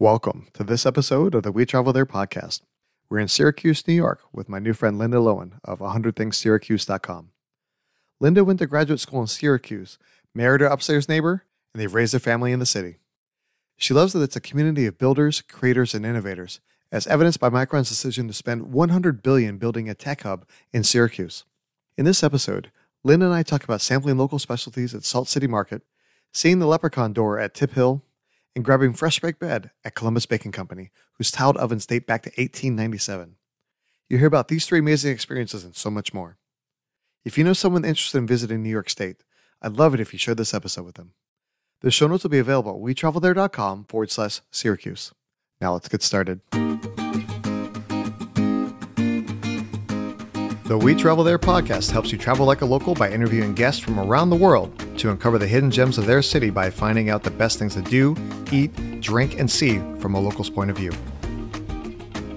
Welcome to this episode of the We Travel There podcast. We're in Syracuse, New York, with my new friend Linda Lowen of 100thingssyracuse.com. Linda went to graduate school in Syracuse, married her upstairs neighbor, and they've raised a family in the city. She loves that it's a community of builders, creators, and innovators, as evidenced by Micron's decision to spend 100 billion building a tech hub in Syracuse. In this episode, Linda and I talk about sampling local specialties at Salt City Market, seeing the Leprechaun door at Tip Hill, and grabbing fresh baked bread at Columbus Baking Company, whose tiled ovens date back to 1897. You'll hear about these three amazing experiences and so much more. If you know someone interested in visiting New York State, I'd love it if you shared this episode with them. The show notes will be available at wetravelthere.com forward slash Syracuse. Now let's get started. The We Travel There podcast helps you travel like a local by interviewing guests from around the world to uncover the hidden gems of their city by finding out the best things to do, eat, drink, and see from a local's point of view.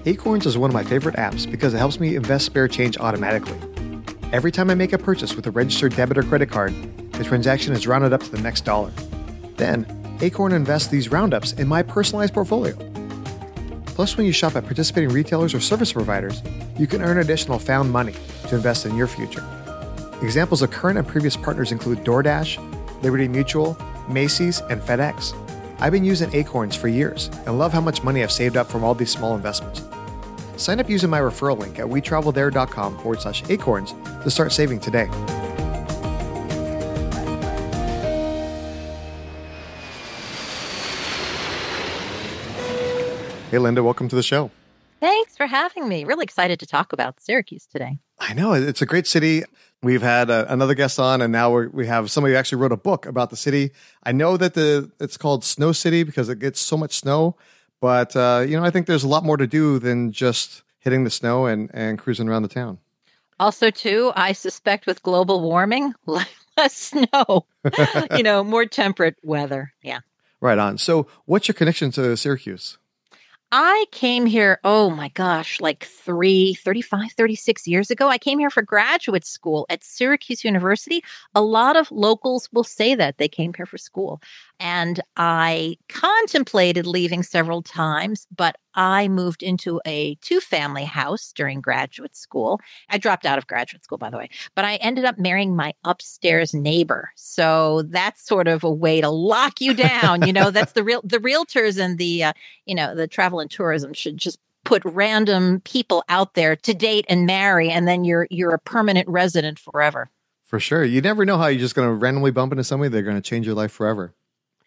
Acorns is one of my favorite apps because it helps me invest spare change automatically. Every time I make a purchase with a registered debit or credit card, the transaction is rounded up to the next dollar. Then, Acorn invests these roundups in my personalized portfolio. Plus, when you shop at participating retailers or service providers, you can earn additional found money to invest in your future. Examples of current and previous partners include DoorDash, Liberty Mutual, Macy's, and FedEx. I've been using Acorns for years and love how much money I've saved up from all these small investments. Sign up using my referral link at wetravelthere.com forward slash acorns to start saving today. Hey, Linda, welcome to the show. Thanks for having me. Really excited to talk about Syracuse today. I know it's a great city. We've had uh, another guest on, and now we we have somebody who actually wrote a book about the city. I know that the it's called Snow City because it gets so much snow, but uh, you know I think there's a lot more to do than just hitting the snow and and cruising around the town. Also, too, I suspect with global warming, less snow. you know, more temperate weather. Yeah. Right on. So, what's your connection to Syracuse? I came here, oh my gosh, like three, 35, 36 years ago. I came here for graduate school at Syracuse University. A lot of locals will say that they came here for school. And I contemplated leaving several times, but I moved into a two family house during graduate school. I dropped out of graduate school, by the way, but I ended up marrying my upstairs neighbor. So that's sort of a way to lock you down. you know, that's the real, the realtors and the, uh, you know, the travel and tourism should just put random people out there to date and marry and then you're you're a permanent resident forever for sure you never know how you're just going to randomly bump into somebody they're going to change your life forever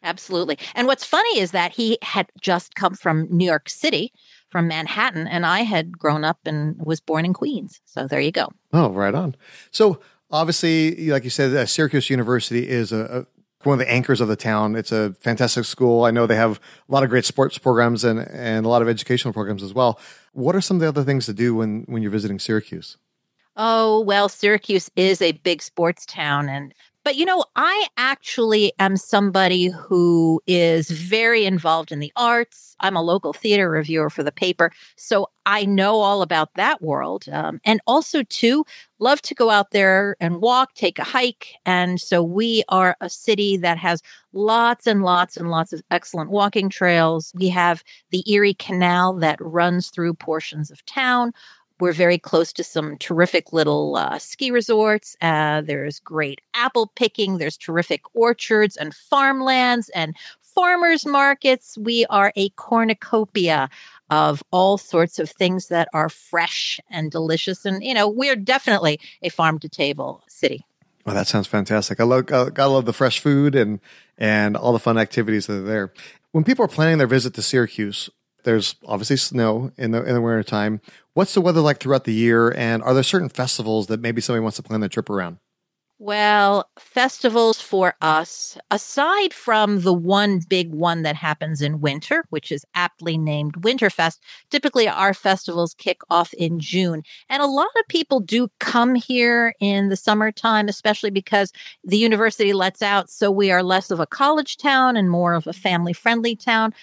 Absolutely. And what's funny is that he had just come from New York City, from Manhattan, and I had grown up and was born in Queens. So there you go. Oh, right on. So obviously, like you said, uh, Syracuse University is a, a one of the anchors of the town. It's a fantastic school. I know they have a lot of great sports programs and, and a lot of educational programs as well. What are some of the other things to do when, when you're visiting Syracuse? Oh, well, Syracuse is a big sports town. And but you know, I actually am somebody who is very involved in the arts. I'm a local theater reviewer for the paper, so I know all about that world. Um, and also, too, love to go out there and walk, take a hike. And so we are a city that has lots and lots and lots of excellent walking trails. We have the Erie Canal that runs through portions of town. We're very close to some terrific little uh, ski resorts. Uh, there's great apple picking. There's terrific orchards and farmlands and farmers markets. We are a cornucopia of all sorts of things that are fresh and delicious. And, you know, we're definitely a farm to table city. Well, that sounds fantastic. I love, I gotta love the fresh food and, and all the fun activities that are there. When people are planning their visit to Syracuse, there's obviously snow in the in the winter time. What's the weather like throughout the year, and are there certain festivals that maybe somebody wants to plan their trip around? Well, festivals for us, aside from the one big one that happens in winter, which is aptly named Winterfest, typically our festivals kick off in June. And a lot of people do come here in the summertime, especially because the university lets out. So we are less of a college town and more of a family friendly town.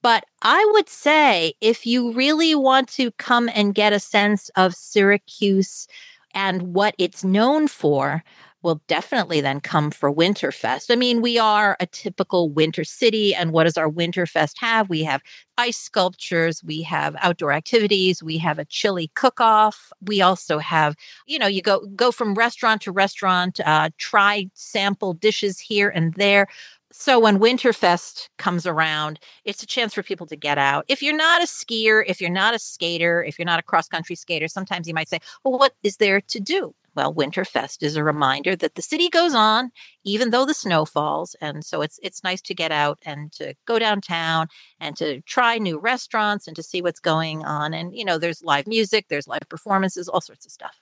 But I would say if you really want to come and get a sense of Syracuse and what it's known for, will definitely then come for Winterfest. I mean, we are a typical winter city. And what does our Winterfest have? We have ice sculptures, we have outdoor activities, we have a chili cook off. We also have, you know, you go go from restaurant to restaurant, uh, try sample dishes here and there. So when Winterfest comes around, it's a chance for people to get out. If you're not a skier, if you're not a skater, if you're not a cross country skater, sometimes you might say, well, what is there to do? Well, Winterfest is a reminder that the city goes on even though the snow falls, and so it's it's nice to get out and to go downtown and to try new restaurants and to see what's going on. And you know, there's live music, there's live performances, all sorts of stuff.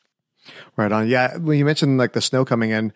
Right on. Yeah, when you mentioned like the snow coming in,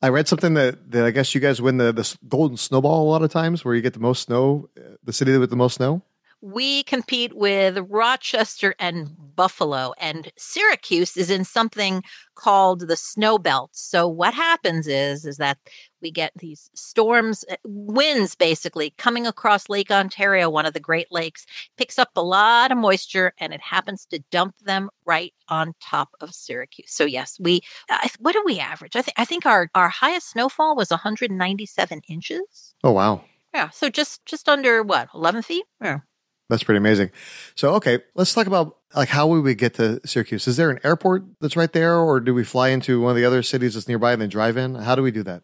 I read something that, that I guess you guys win the the golden snowball a lot of times, where you get the most snow, uh, the city with the most snow we compete with Rochester and Buffalo, and Syracuse is in something called the snow belt. So what happens is is that we get these storms, uh, winds basically coming across Lake Ontario, one of the Great Lakes, picks up a lot of moisture, and it happens to dump them right on top of Syracuse. So yes, we uh, what do we average? I think I think our our highest snowfall was 197 inches. Oh wow. Yeah, so just just under what 11 feet. Yeah. That's pretty amazing. So, okay, let's talk about like how would we get to Syracuse? Is there an airport that's right there, or do we fly into one of the other cities that's nearby and then drive in? How do we do that?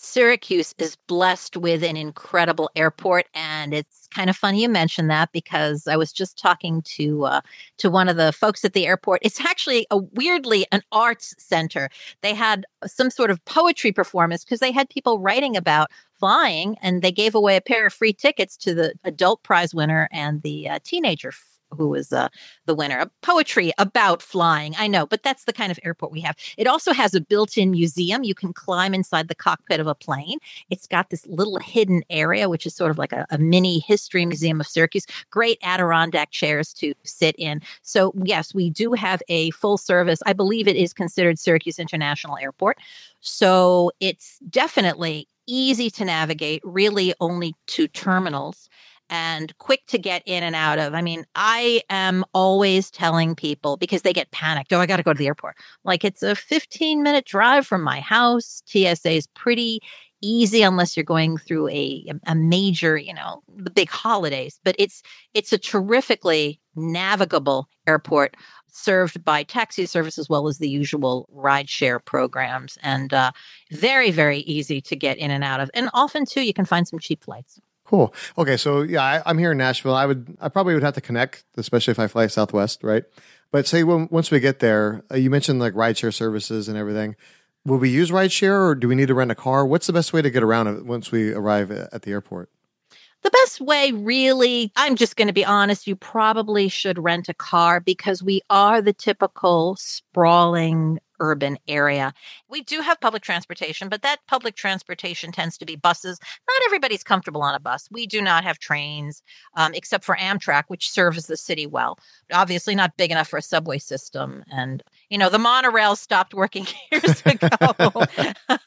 Syracuse is blessed with an incredible airport, and it's kind of funny you mentioned that because I was just talking to uh, to one of the folks at the airport. It's actually a weirdly an arts center. They had some sort of poetry performance because they had people writing about flying, and they gave away a pair of free tickets to the adult prize winner and the uh, teenager who was uh, the winner. A poetry about flying. I know, but that's the kind of airport we have. It also has a built-in museum. You can climb inside the cockpit of a plane. It's got this little hidden area, which is sort of like a, a mini history museum of Syracuse. Great Adirondack chairs to sit in. So yes, we do have a full service. I believe it is considered Syracuse International Airport. So it's definitely easy to navigate, really only two terminals and quick to get in and out of. I mean, I am always telling people because they get panicked. Oh, I got to go to the airport. Like it's a 15 minute drive from my house. TSA is pretty easy unless you're going through a a major, you know, the big holidays, but it's it's a terrifically navigable airport served by taxi service as well as the usual rideshare programs and uh, very very easy to get in and out of and often too you can find some cheap flights Cool. Okay, so yeah, I, am here in Nashville. I would, I probably would have to connect, especially if I fly Southwest, right? But say when, once we get there, uh, you mentioned like rideshare services and everything. Will we use rideshare, or do we need to rent a car? What's the best way to get around once we arrive at the airport? The best way, really, I'm just going to be honest, you probably should rent a car because we are the typical sprawling urban area. We do have public transportation, but that public transportation tends to be buses. Not everybody's comfortable on a bus. We do not have trains, um, except for Amtrak, which serves the city well. Obviously, not big enough for a subway system. And, you know, the monorail stopped working years ago.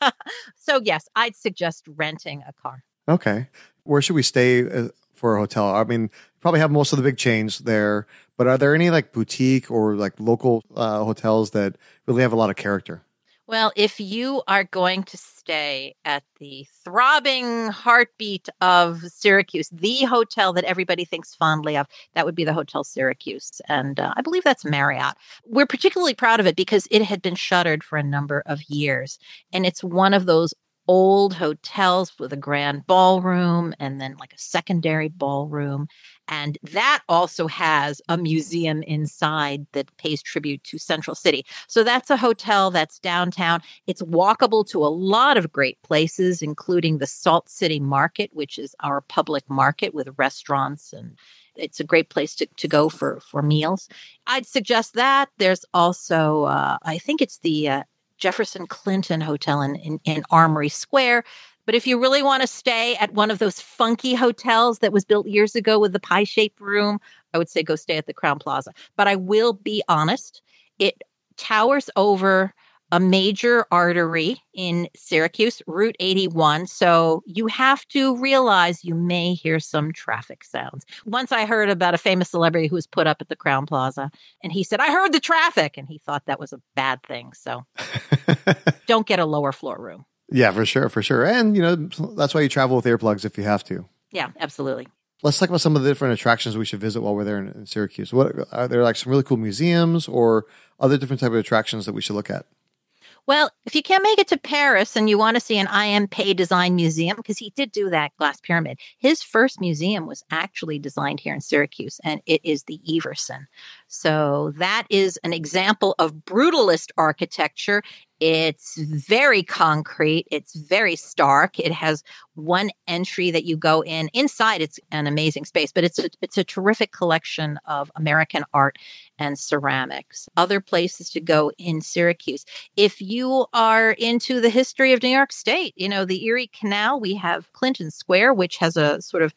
so, yes, I'd suggest renting a car. Okay. Where should we stay uh, for a hotel? I mean, probably have most of the big chains there, but are there any like boutique or like local uh, hotels that really have a lot of character? Well, if you are going to stay at the throbbing heartbeat of Syracuse, the hotel that everybody thinks fondly of, that would be the Hotel Syracuse. And uh, I believe that's Marriott. We're particularly proud of it because it had been shuttered for a number of years. And it's one of those old hotels with a grand ballroom and then like a secondary ballroom. And that also has a museum inside that pays tribute to Central City. So that's a hotel that's downtown. It's walkable to a lot of great places, including the Salt City Market, which is our public market with restaurants and it's a great place to, to go for for meals i'd suggest that there's also uh, i think it's the uh, Jefferson Clinton Hotel in, in, in Armory Square. But if you really want to stay at one of those funky hotels that was built years ago with the pie shaped room, I would say go stay at the Crowne Plaza. But I will be honest, it towers over a major artery in Syracuse, Route 81. So you have to realize you may hear some traffic sounds. Once I heard about a famous celebrity who was put up at the Crowne Plaza, and he said, I heard the traffic. And he thought that was a bad thing. So don't get a lower floor room. Yeah, for sure, for sure. And, you know, that's why you travel with earplugs if you have to. Yeah, absolutely. Let's talk about some of the different attractions we should visit while we're there in, in Syracuse. What are there like some really cool museums or other different type of attractions that we should look at? Well, if you can't make it to Paris and you want to see an I.M. Pei design museum, because he did do that glass pyramid, his first museum was actually designed here in Syracuse, and it is the Everson. So that is an example of brutalist architecture it's very concrete. It's very stark. It has one entry that you go in. Inside, it's an amazing space, but it's a, it's a terrific collection of American art and ceramics. Other places to go in Syracuse. If you are into the history of New York State, you know, the Erie Canal, we have Clinton Square, which has a sort of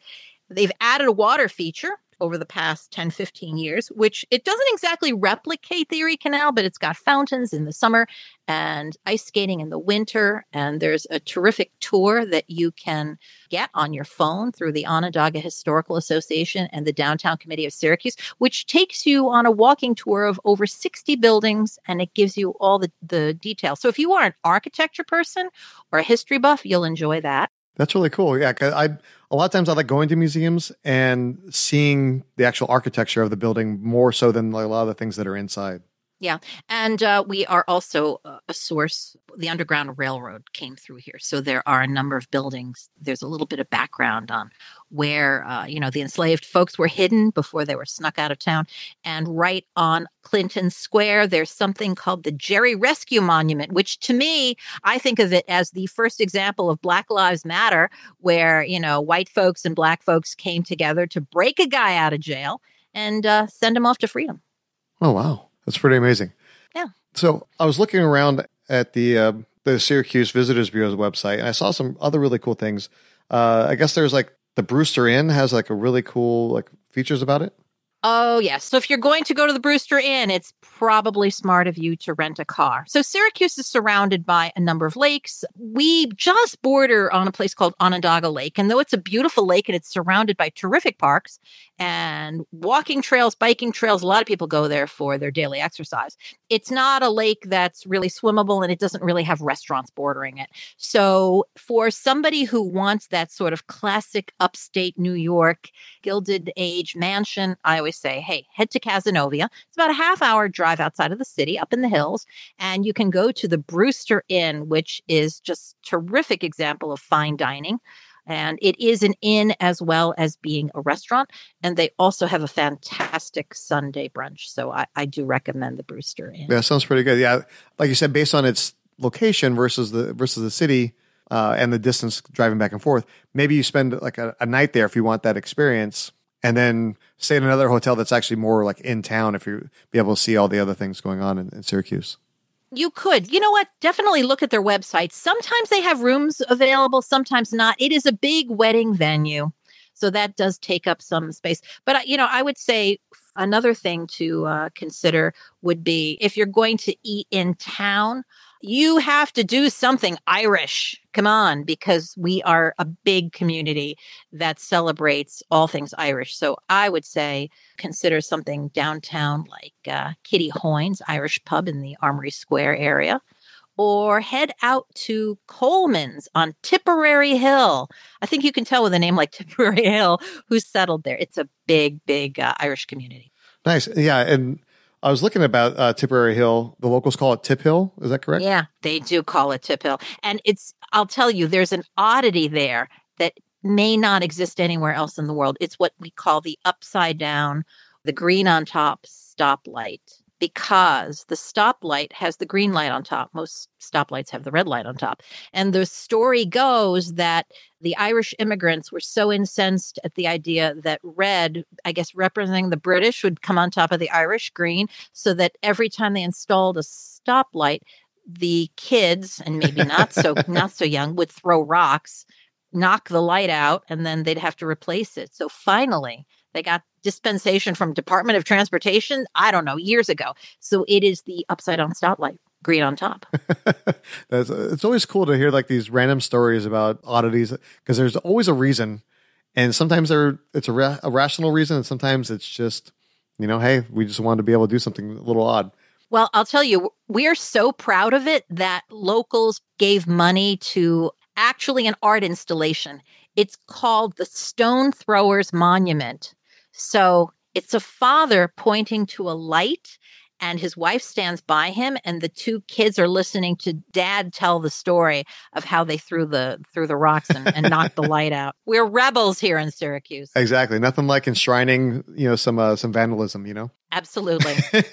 they've added a water feature over the past 10, 15 years, which it doesn't exactly replicate the Erie Canal, but it's got fountains in the summer and ice skating in the winter. And there's a terrific tour that you can get on your phone through the Onondaga Historical Association and the Downtown Committee of Syracuse, which takes you on a walking tour of over 60 buildings and it gives you all the, the details. So if you are an architecture person or a history buff, you'll enjoy that. That's really cool. Yeah, I a lot of times I like going to museums and seeing the actual architecture of the building more so than like a lot of the things that are inside. Yeah. And uh, we are also a source. The Underground Railroad came through here. So there are a number of buildings. There's a little bit of background on where, uh, you know, the enslaved folks were hidden before they were snuck out of town. And right on Clinton Square, there's something called the Jerry Rescue Monument, which to me, I think of it as the first example of Black Lives Matter, where, you know, white folks and black folks came together to break a guy out of jail and uh, send him off to freedom. Oh, wow. That's pretty amazing. Yeah. So I was looking around at the uh, the Syracuse Visitors Bureau's website, and I saw some other really cool things. Uh, I guess there's like the Brewster Inn has like a really cool like features about it. Oh, yes. So if you're going to go to the Brewster Inn, it's probably smart of you to rent a car. So Syracuse is surrounded by a number of lakes. We just border on a place called Onondaga Lake. And though it's a beautiful lake and it's surrounded by terrific parks and walking trails, biking trails, a lot of people go there for their daily exercise. It's not a lake that's really swimmable and it doesn't really have restaurants bordering it. So for somebody who wants that sort of classic upstate New York Gilded Age mansion, I always say, hey, head to Cazenovia. It's about a half hour drive outside of the city, up in the hills, and you can go to the Brewster Inn, which is just terrific example of fine dining. And it is an inn as well as being a restaurant. And they also have a fantastic Sunday brunch. So I, I do recommend the Brewster Inn. Yeah, sounds pretty good. Yeah. Like you said, based on its location versus the versus the city uh, and the distance driving back and forth, maybe you spend like a, a night there if you want that experience and then stay in another hotel that's actually more like in town if you be able to see all the other things going on in, in Syracuse. You could. You know what? Definitely look at their website. Sometimes they have rooms available, sometimes not. It is a big wedding venue. So that does take up some space. But, uh, you know, I would say another thing to uh, consider would be if you're going to eat in town, you have to do something Irish. Come on, because we are a big community that celebrates all things Irish. So I would say consider something downtown like uh, Kitty Hoyne's Irish Pub in the Armory Square area. Or head out to Coleman's on Tipperary Hill. I think you can tell with a name like Tipperary Hill who's settled there. It's a big, big uh, Irish community. Nice. Yeah. And I was looking about uh, Tipperary Hill. The locals call it Tip Hill. Is that correct? Yeah, they do call it Tip Hill. And it's, I'll tell you, there's an oddity there that may not exist anywhere else in the world. It's what we call the upside down, the green on top stoplight because the stoplight has the green light on top. Most stoplights have the red light on top. And the story goes that the Irish immigrants were so incensed at the idea that red, I guess representing the British, would come on top of the Irish green, so that every time they installed a stoplight, the kids and maybe not so not so young would throw rocks knock the light out and then they'd have to replace it so finally they got dispensation from Department of Transportation, I don't know, years ago. So it is the upside down stoplight. green on top. That's, it's always cool to hear like these random stories about oddities because there's always a reason, and sometimes there it's a, ra- a rational reason, and sometimes it's just you know, hey, we just wanted to be able to do something a little odd. Well, I'll tell you, we are so proud of it that locals gave money to actually an art installation. It's called the Stone Throwers Monument. So it's a father pointing to a light and his wife stands by him and the two kids are listening to dad tell the story of how they threw the threw the rocks and, and knocked the light out. We're rebels here in syracuse. Exactly. Nothing like enshrining you know some uh, some vandalism you know? Absolutely.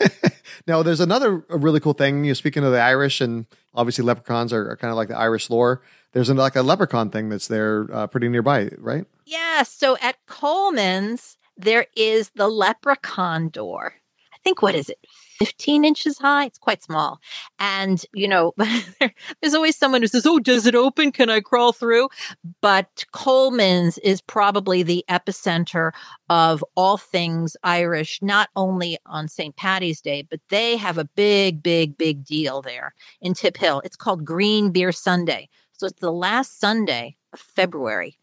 Now there's another really cool thing you know speaking of the irish and obviously leprechauns are, are kind of like the irish lore there's an, like a leprechaun thing that's there uh, pretty nearby right? Yeah so at coleman's there is the leprechaun door i think what is it 15 inches high. It's quite small. And, you know, there's always someone who says, Oh, does it open? Can I crawl through? But Coleman's is probably the epicenter of all things Irish, not only on St. Patty's Day, but they have a big, big, big deal there in Tip Hill. It's called Green Beer Sunday. So it's the last Sunday of February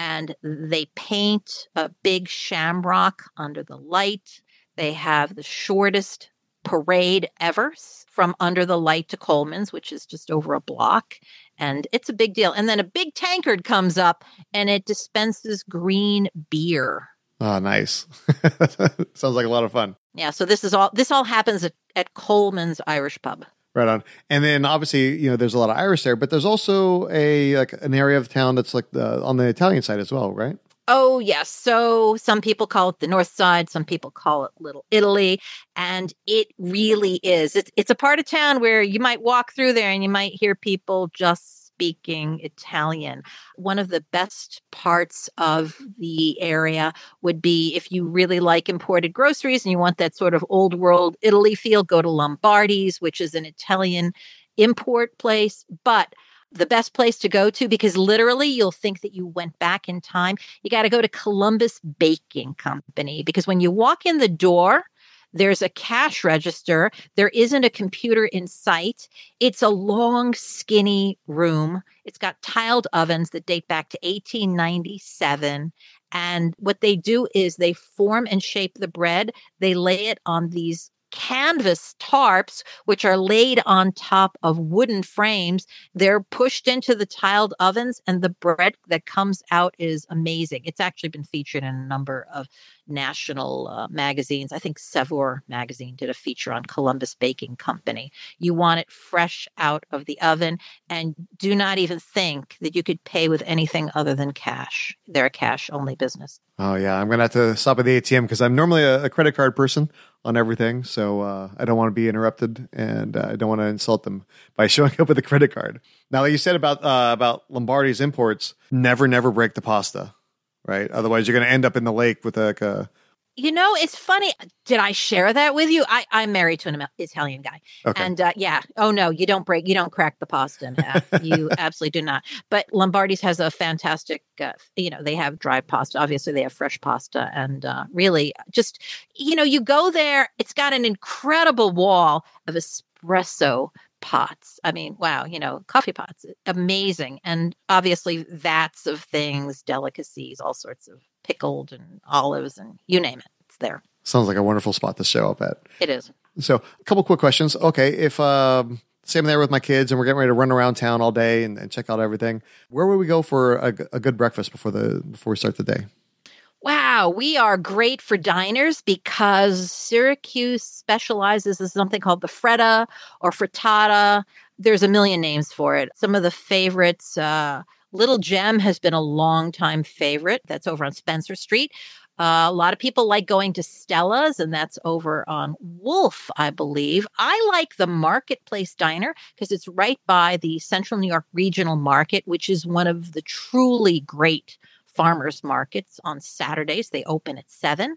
and they paint a big shamrock under the light. They have the shortest parade ever from under the light to Coleman's, which is just over a block. And it's a big deal. And then a big tankard comes up and it dispenses green beer. Oh, nice. Sounds like a lot of fun. Yeah. So this is all, this all happens at, at Coleman's Irish Pub. Right on. And then obviously, you know, there's a lot of Irish there, but there's also a, like an area of town that's like the, on the Italian side as well, right? Oh, yes. So some people call it the North Side, some people call it Little Italy, and it really is. It's it's a part of town where you might walk through there and you might hear people just speaking Italian. One of the best parts of the area would be if you really like imported groceries and you want that sort of old world Italy feel, go to Lombardi's, which is an Italian import place, but the best place to go to because literally you'll think that you went back in time. You got to go to Columbus Baking Company because when you walk in the door, there's a cash register. There isn't a computer in sight. It's a long, skinny room. It's got tiled ovens that date back to 1897. And what they do is they form and shape the bread. They lay it on these canvas tarps, which are laid on top of wooden frames. They're pushed into the tiled ovens, and the bread that comes out is amazing. It's actually been featured in a number of national uh, magazines. I think Saveur magazine did a feature on Columbus Baking Company. You want it fresh out of the oven, and do not even think that you could pay with anything other than cash. They're a cash only business. Oh, yeah. I'm going to have to stop at the ATM because I'm normally a, a, credit card person on everything. So uh, I don't want to be interrupted and uh, I don't want to insult them by showing up with a credit card. Now, like you said about, uh, about Lombardi's imports, never, never break the pasta right? Otherwise, you're going to end up in the lake with like a. You know, it's funny. Did I share that with you? I, I'm married to an Italian guy, okay. and uh, yeah. Oh no, you don't break, you don't crack the pasta in half. you absolutely do not. But Lombardi's has a fantastic. Uh, you know, they have dry pasta. Obviously, they have fresh pasta, and uh, really, just you know, you go there. It's got an incredible wall of espresso pots. I mean, wow, you know, coffee pots, amazing. And obviously, vats of things, delicacies, all sorts of pickled and olives and you name it, it's there. Sounds like a wonderful spot to show up at. It is. So, a couple quick questions. Okay, if um, say I'm there with my kids and we're getting ready to run around town all day and, and check out everything, where would we go for a, a good breakfast before the before we start the day? Wow, we are great for diners because Syracuse specializes in something called the fretta or frittata. There's a million names for it. Some of the favorites, uh, Little Gem has been a long time favorite. That's over on Spencer Street. Uh, a lot of people like going to Stella's, and that's over on Wolf, I believe. I like the Marketplace Diner because it's right by the Central New York Regional Market, which is one of the truly great farmers markets on Saturdays. They open at seven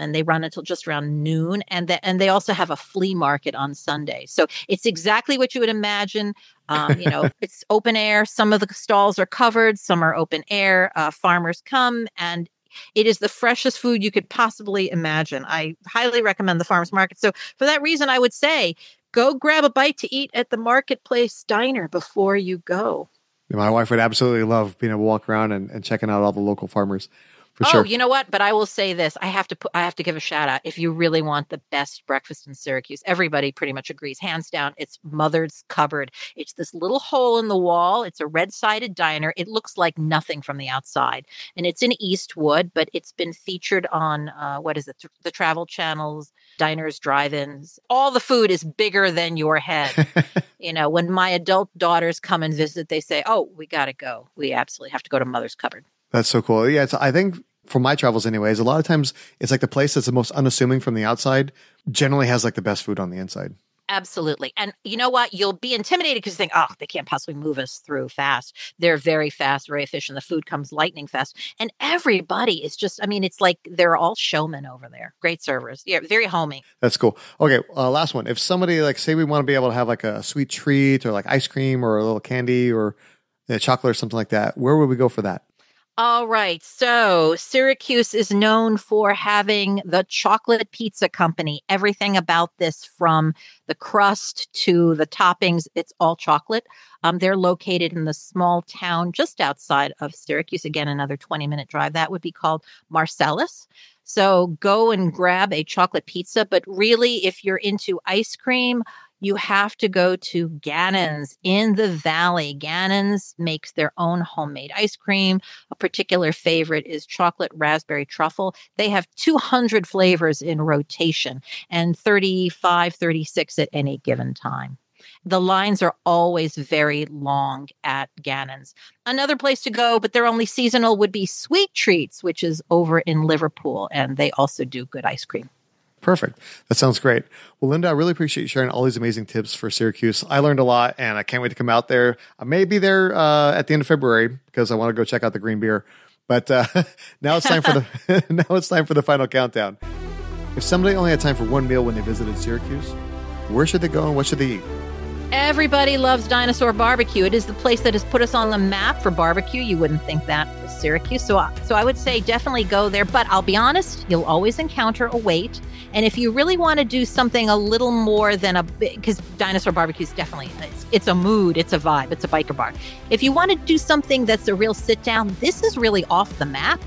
and they run until just around noon. And, the, and they also have a flea market on Sunday. So it's exactly what you would imagine. Um, you know, it's open air. Some of the stalls are covered, some are open air. Uh, farmers come and it is the freshest food you could possibly imagine. I highly recommend the farmers market. So for that reason, I would say go grab a bite to eat at the Marketplace Diner before you go. My wife would absolutely love being able to walk around and, and checking out all the local farmers for oh, sure. you know what? But I will say this: I have to put, I have to give a shout out. If you really want the best breakfast in Syracuse, everybody pretty much agrees, hands down. It's Mother's Cupboard. It's this little hole in the wall. It's a red-sided diner. It looks like nothing from the outside, and it's in Eastwood. But it's been featured on uh, what is it? The Travel Channels, diners, drive-ins. All the food is bigger than your head. you know, when my adult daughters come and visit, they say, "Oh, we got to go. We absolutely have to go to Mother's Cupboard." That's so cool. Yeah, I think for my travels, anyways, a lot of times it's like the place that's the most unassuming from the outside generally has like the best food on the inside. Absolutely. And you know what? You'll be intimidated because you think, oh, they can't possibly move us through fast. They're very fast, very efficient. The food comes lightning fast. And everybody is just, I mean, it's like they're all showmen over there. Great servers. Yeah, very homey. That's cool. Okay, uh, last one. If somebody, like, say we want to be able to have like a sweet treat or like ice cream or a little candy or you know, chocolate or something like that, where would we go for that? All right. So Syracuse is known for having the chocolate pizza company. Everything about this, from the crust to the toppings, it's all chocolate. Um, they're located in the small town just outside of Syracuse. Again, another 20 minute drive. That would be called Marcellus. So go and grab a chocolate pizza. But really, if you're into ice cream, you have to go to Gannon's in the valley. Gannon's makes their own homemade ice cream. A particular favorite is chocolate raspberry truffle. They have 200 flavors in rotation and 35, 36 at any given time. The lines are always very long at Gannon's. Another place to go, but they're only seasonal, would be Sweet Treats, which is over in Liverpool, and they also do good ice cream. Perfect. That sounds great. Well, Linda, I really appreciate you sharing all these amazing tips for Syracuse. I learned a lot and I can't wait to come out there. I may be there uh, at the end of February because I want to go check out the green beer. But uh, now it's time for the now it's time for the final countdown. If somebody only had time for one meal when they visited Syracuse, where should they go and what should they eat? Everybody loves Dinosaur Barbecue. It is the place that has put us on the map for barbecue. You wouldn't think that Syracuse. So, uh, so I would say definitely go there. But I'll be honest, you'll always encounter a wait. And if you really want to do something a little more than a, because Dinosaur Barbecue is definitely, it's, it's a mood, it's a vibe, it's a biker bar. If you want to do something that's a real sit down, this is really off the map,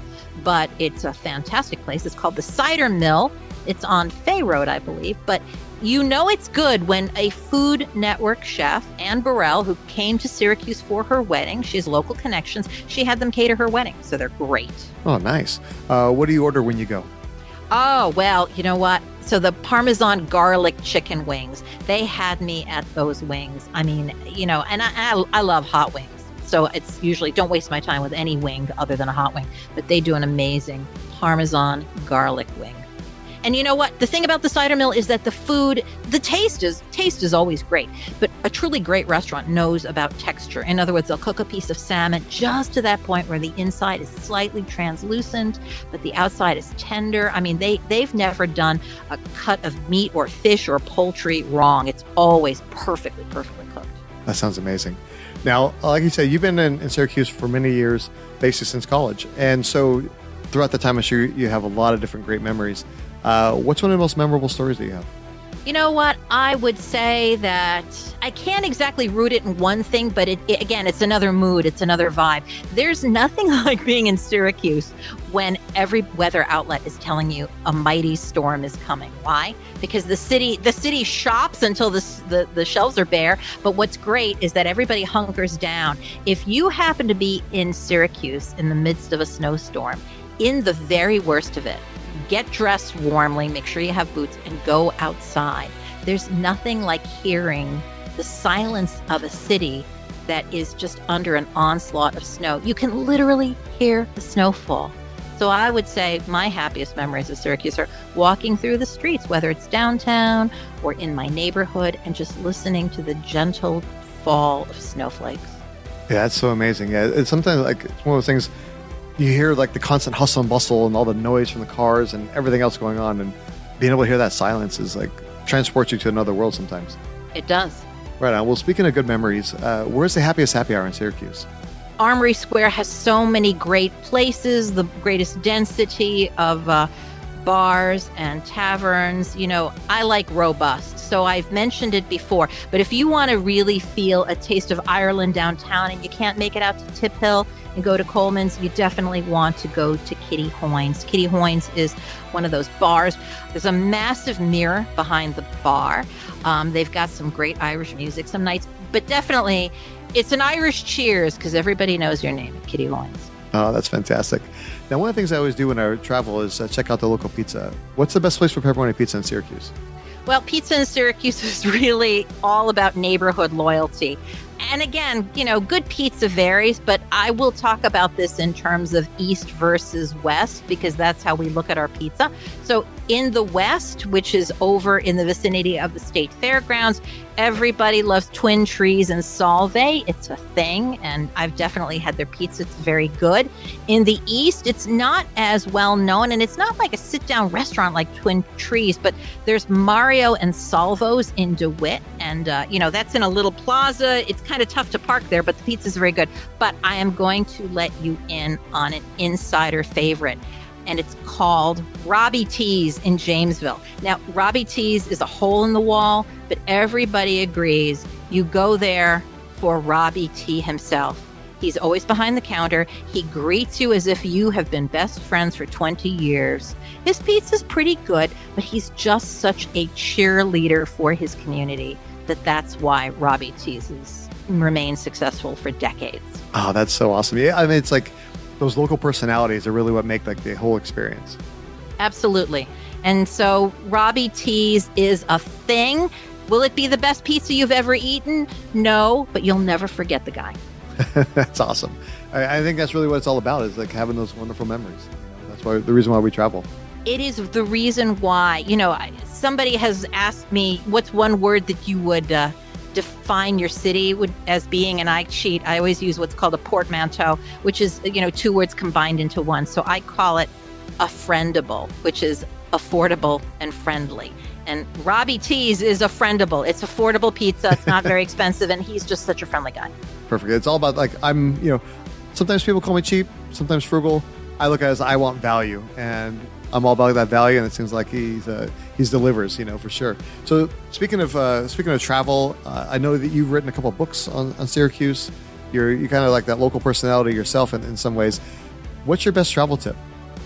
but it's a fantastic place. It's called the Cider Mill. It's on Fay Road, I believe. But you know it's good when a Food Network chef, Anne Burrell, who came to Syracuse for her wedding, she has local connections, she had them cater her wedding. So they're great. Oh, nice. Uh, what do you order when you go? Oh, well, you know what? So the Parmesan garlic chicken wings, they had me at those wings. I mean, you know, and I, I, I love hot wings. So it's usually don't waste my time with any wing other than a hot wing. But they do an amazing Parmesan garlic wing. And you know what? The thing about the cider mill is that the food, the taste is taste is always great, but a truly great restaurant knows about texture. In other words, they'll cook a piece of salmon just to that point where the inside is slightly translucent, but the outside is tender. I mean, they they've never done a cut of meat or fish or poultry wrong. It's always perfectly perfectly cooked. That sounds amazing. Now, like you said, you've been in, in Syracuse for many years, basically since college, and so throughout the time, I'm sure you have a lot of different great memories. Uh, what's one of the most memorable stories that you have? You know what? I would say that I can't exactly root it in one thing, but it, it, again, it's another mood, it's another vibe. There's nothing like being in Syracuse when every weather outlet is telling you a mighty storm is coming. Why? Because the city the city shops until the, the, the shelves are bare. But what's great is that everybody hunkers down. If you happen to be in Syracuse in the midst of a snowstorm, in the very worst of it, get dressed warmly, make sure you have boots, and go outside. There's nothing like hearing the silence of a city that is just under an onslaught of snow. You can literally hear the snowfall. So I would say my happiest memories of Syracuse are walking through the streets, whether it's downtown or in my neighborhood, and just listening to the gentle fall of snowflakes. Yeah, that's so amazing. Yeah, it's sometimes like it's one of those things you hear like the constant hustle and bustle and all the noise from the cars and everything else going on and being able to hear that silence is like transports you to another world sometimes. It does. Right on. Well speaking of good memories uh, where's the happiest happy hour in syracuse? Armory square has so many great places the greatest density of uh, bars and taverns. You know i like robust so I've mentioned it before. But if you want to really feel a taste of Ireland downtown and you can't make it out to Tip Hill and go to Coleman's, you definitely want to go to Kitty Hoynes. Kitty Hoynes is one of those bars. There's a massive mirror behind the bar. Um, they've got some great Irish music some nights, but definitely it's an Irish cheers because everybody knows your name, Kitty Hoynes. Oh, that's fantastic. Now, one of the things I always do when I travel is uh, check out the local pizza. What's the best place for pepperoni pizza in Syracuse? Well, pizza in Syracuse is really all about neighborhood loyalty. And again, you know, good pizza varies, but I will talk about this in terms of East versus West because that's how we look at our pizza. So, in the West, which is over in the vicinity of the state fairgrounds, everybody loves Twin Trees and Solvay. It's a thing, and I've definitely had their pizza. It's very good. In the East, it's not as well known, and it's not like a sit down restaurant like Twin Trees, but there's Mario and Salvo's in DeWitt, and, uh, you know, that's in a little plaza. It's kind of tough to park there, but the pizza's very good. But I am going to let you in on an insider favorite and it's called Robbie T's in Jamesville. Now, Robbie T's is a hole in the wall, but everybody agrees you go there for Robbie T himself. He's always behind the counter. He greets you as if you have been best friends for 20 years. His pizza's pretty good, but he's just such a cheerleader for his community that that's why Robbie T's remained successful for decades. Oh, that's so awesome. Yeah, I mean, it's like those local personalities are really what make like the whole experience. Absolutely. And so Robbie T's is a thing. Will it be the best pizza you've ever eaten? No, but you'll never forget the guy. that's awesome. I, I, think that's really what it's all about is like having those wonderful memories. You know, that's why the reason why we travel. It is the reason why, you know, somebody has asked me, what's one word that you would uh, define your city would, as being, and I cheat. I always use what's called a portmanteau, which is you know two words combined into one. So I call it a friendable, which is affordable and friendly. And Robbie T's is a friendable. It's affordable pizza. It's not very expensive, and he's just such a friendly guy. Perfect. It's all about like I'm. You know, sometimes people call me cheap, sometimes frugal. I look at it as I want value, and I'm all about that value, and it seems like he's uh, he's delivers, you know, for sure. So speaking of uh, speaking of travel, uh, I know that you've written a couple books on, on Syracuse. You're you kind of like that local personality yourself in, in some ways. What's your best travel tip?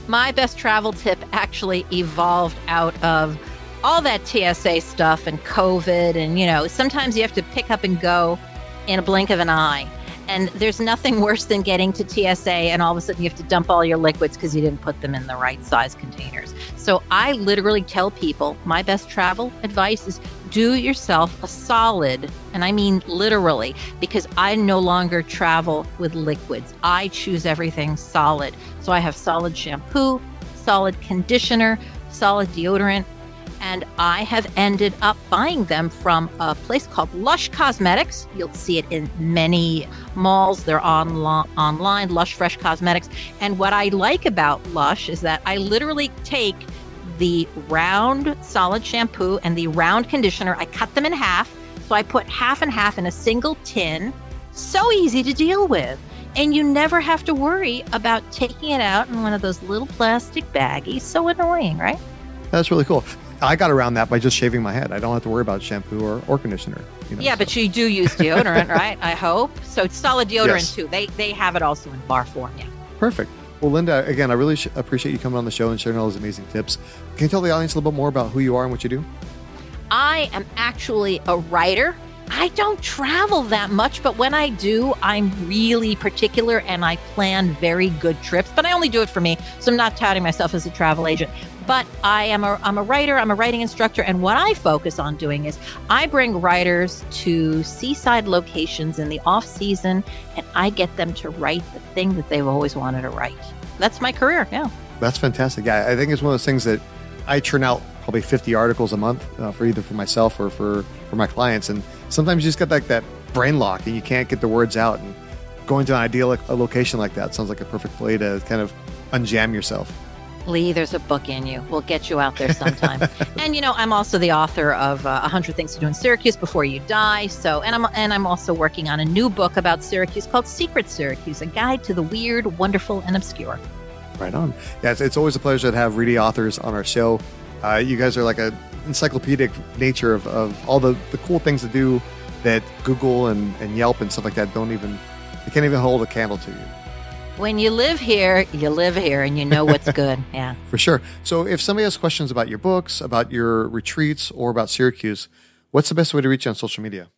My best travel tip actually evolved out of all that TSA stuff and COVID, and you know, sometimes you have to pick up and go in a blink of an eye. And there's nothing worse than getting to TSA and all of a sudden you have to dump all your liquids because you didn't put them in the right size containers. So I literally tell people my best travel advice is do yourself a solid, and I mean literally, because I no longer travel with liquids. I choose everything solid. So I have solid shampoo, solid conditioner, solid deodorant, and I have ended up buying them from a place called Lush Cosmetics. You'll see it in many malls. They're on online, Lush Fresh Cosmetics. And what I like about Lush is that I literally take the round solid shampoo and the round conditioner, I cut them in half. So I put half and half in a single tin. So easy to deal with. And you never have to worry about taking it out in one of those little plastic baggies. So annoying, right? That's really cool. I got around that by just shaving my head. I don't have to worry about shampoo or, or conditioner. You know, yeah, so. but you do use deodorant, right? I hope. So it's solid deodorant yes. too. They they have it also in bar form. Yeah. Perfect. Well, Linda, again, I really sh- appreciate you coming on the show and sharing all those amazing tips. Can you tell the audience a little bit more about who you are and what you do? I am actually a writer. I don't travel that much, but when I do, I'm really particular and I plan very good trips. But I only do it for me, so I'm not touting myself as a travel agent but I am a, I'm a writer, I'm a writing instructor, and what I focus on doing is I bring writers to seaside locations in the off season, and I get them to write the thing that they've always wanted to write. That's my career. Yeah, that's fantastic. Yeah, I think it's one of those things that I churn out probably 50 articles a month uh, for either for myself or for for my clients, and sometimes you just got like that brain lock and you can't get the words out. And going to an ideal a location like that sounds like a perfect way to kind of unjam yourself. Lee, there's a book in you. We'll get you out there sometime. and you know, I'm also the author of uh, 100 Things to Do in Syracuse Before You Die. So, and I'm and I'm also working on a new book about Syracuse called Secret Syracuse: A Guide to the Weird, Wonderful, and Obscure. Right on. Yeah, it's, it's always a pleasure to have ready authors on our show. Uh, you guys are like a encyclopedic nature of, of all the, the cool things to do that Google and, and Yelp and stuff like that don't even, they can't even hold a candle to you. When you live here, you live here and you know what's good. Yeah. For sure. So if somebody has questions about your books, about your retreats, or about Syracuse, what's the best way to reach you on social media?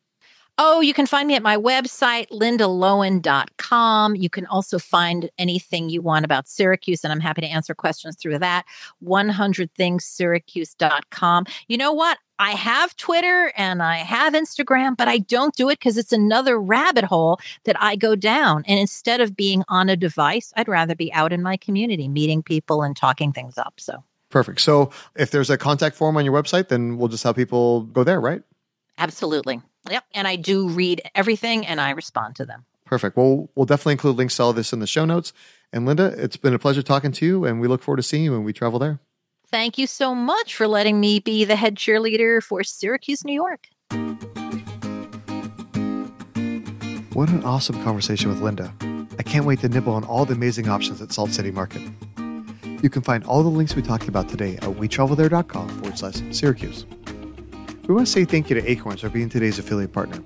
Oh, you can find me at my website, lindalowen.com. You can also find anything you want about Syracuse, and I'm happy to answer questions through that. 100thingssyracuse.com. You know what? I have Twitter and I have Instagram, but I don't do it because it's another rabbit hole that I go down. And instead of being on a device, I'd rather be out in my community, meeting people and talking things up. So perfect. So if there's a contact form on your website, then we'll just have people go there, right? Absolutely. Yep. And I do read everything and I respond to them. Perfect. Well, we'll definitely include links to all this in the show notes. And Linda, it's been a pleasure talking to you, and we look forward to seeing you when we travel there. Thank you so much for letting me be the head cheerleader for Syracuse, New York. What an awesome conversation with Linda. I can't wait to nibble on all the amazing options at Salt City Market. You can find all the links we talked about today at wetravelthere.com forward slash Syracuse. We want to say thank you to Acorns for being today's affiliate partner.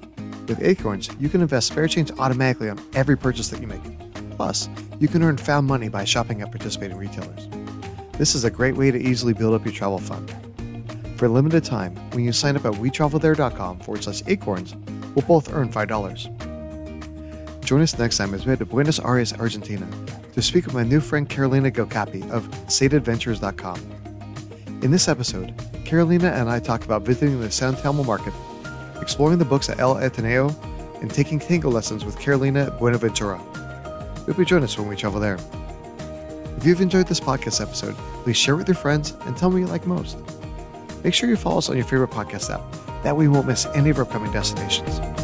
With Acorns, you can invest spare change automatically on every purchase that you make. Plus, you can earn found money by shopping at participating retailers. This is a great way to easily build up your travel fund. For a limited time, when you sign up at wetravelthere.com forward slash acorns, we'll both earn $5. Join us next time as we head to Buenos Aires, Argentina, to speak with my new friend Carolina Gilcapi of SateAdventures.com. In this episode, Carolina and I talk about visiting the San Telmo market, exploring the books at El Ateneo, and taking tango lessons with Carolina at Buenaventura. Hope you join us when we travel there. If you've enjoyed this podcast episode, please share it with your friends and tell me you like most. Make sure you follow us on your favorite podcast app. That way you won't miss any of our upcoming destinations.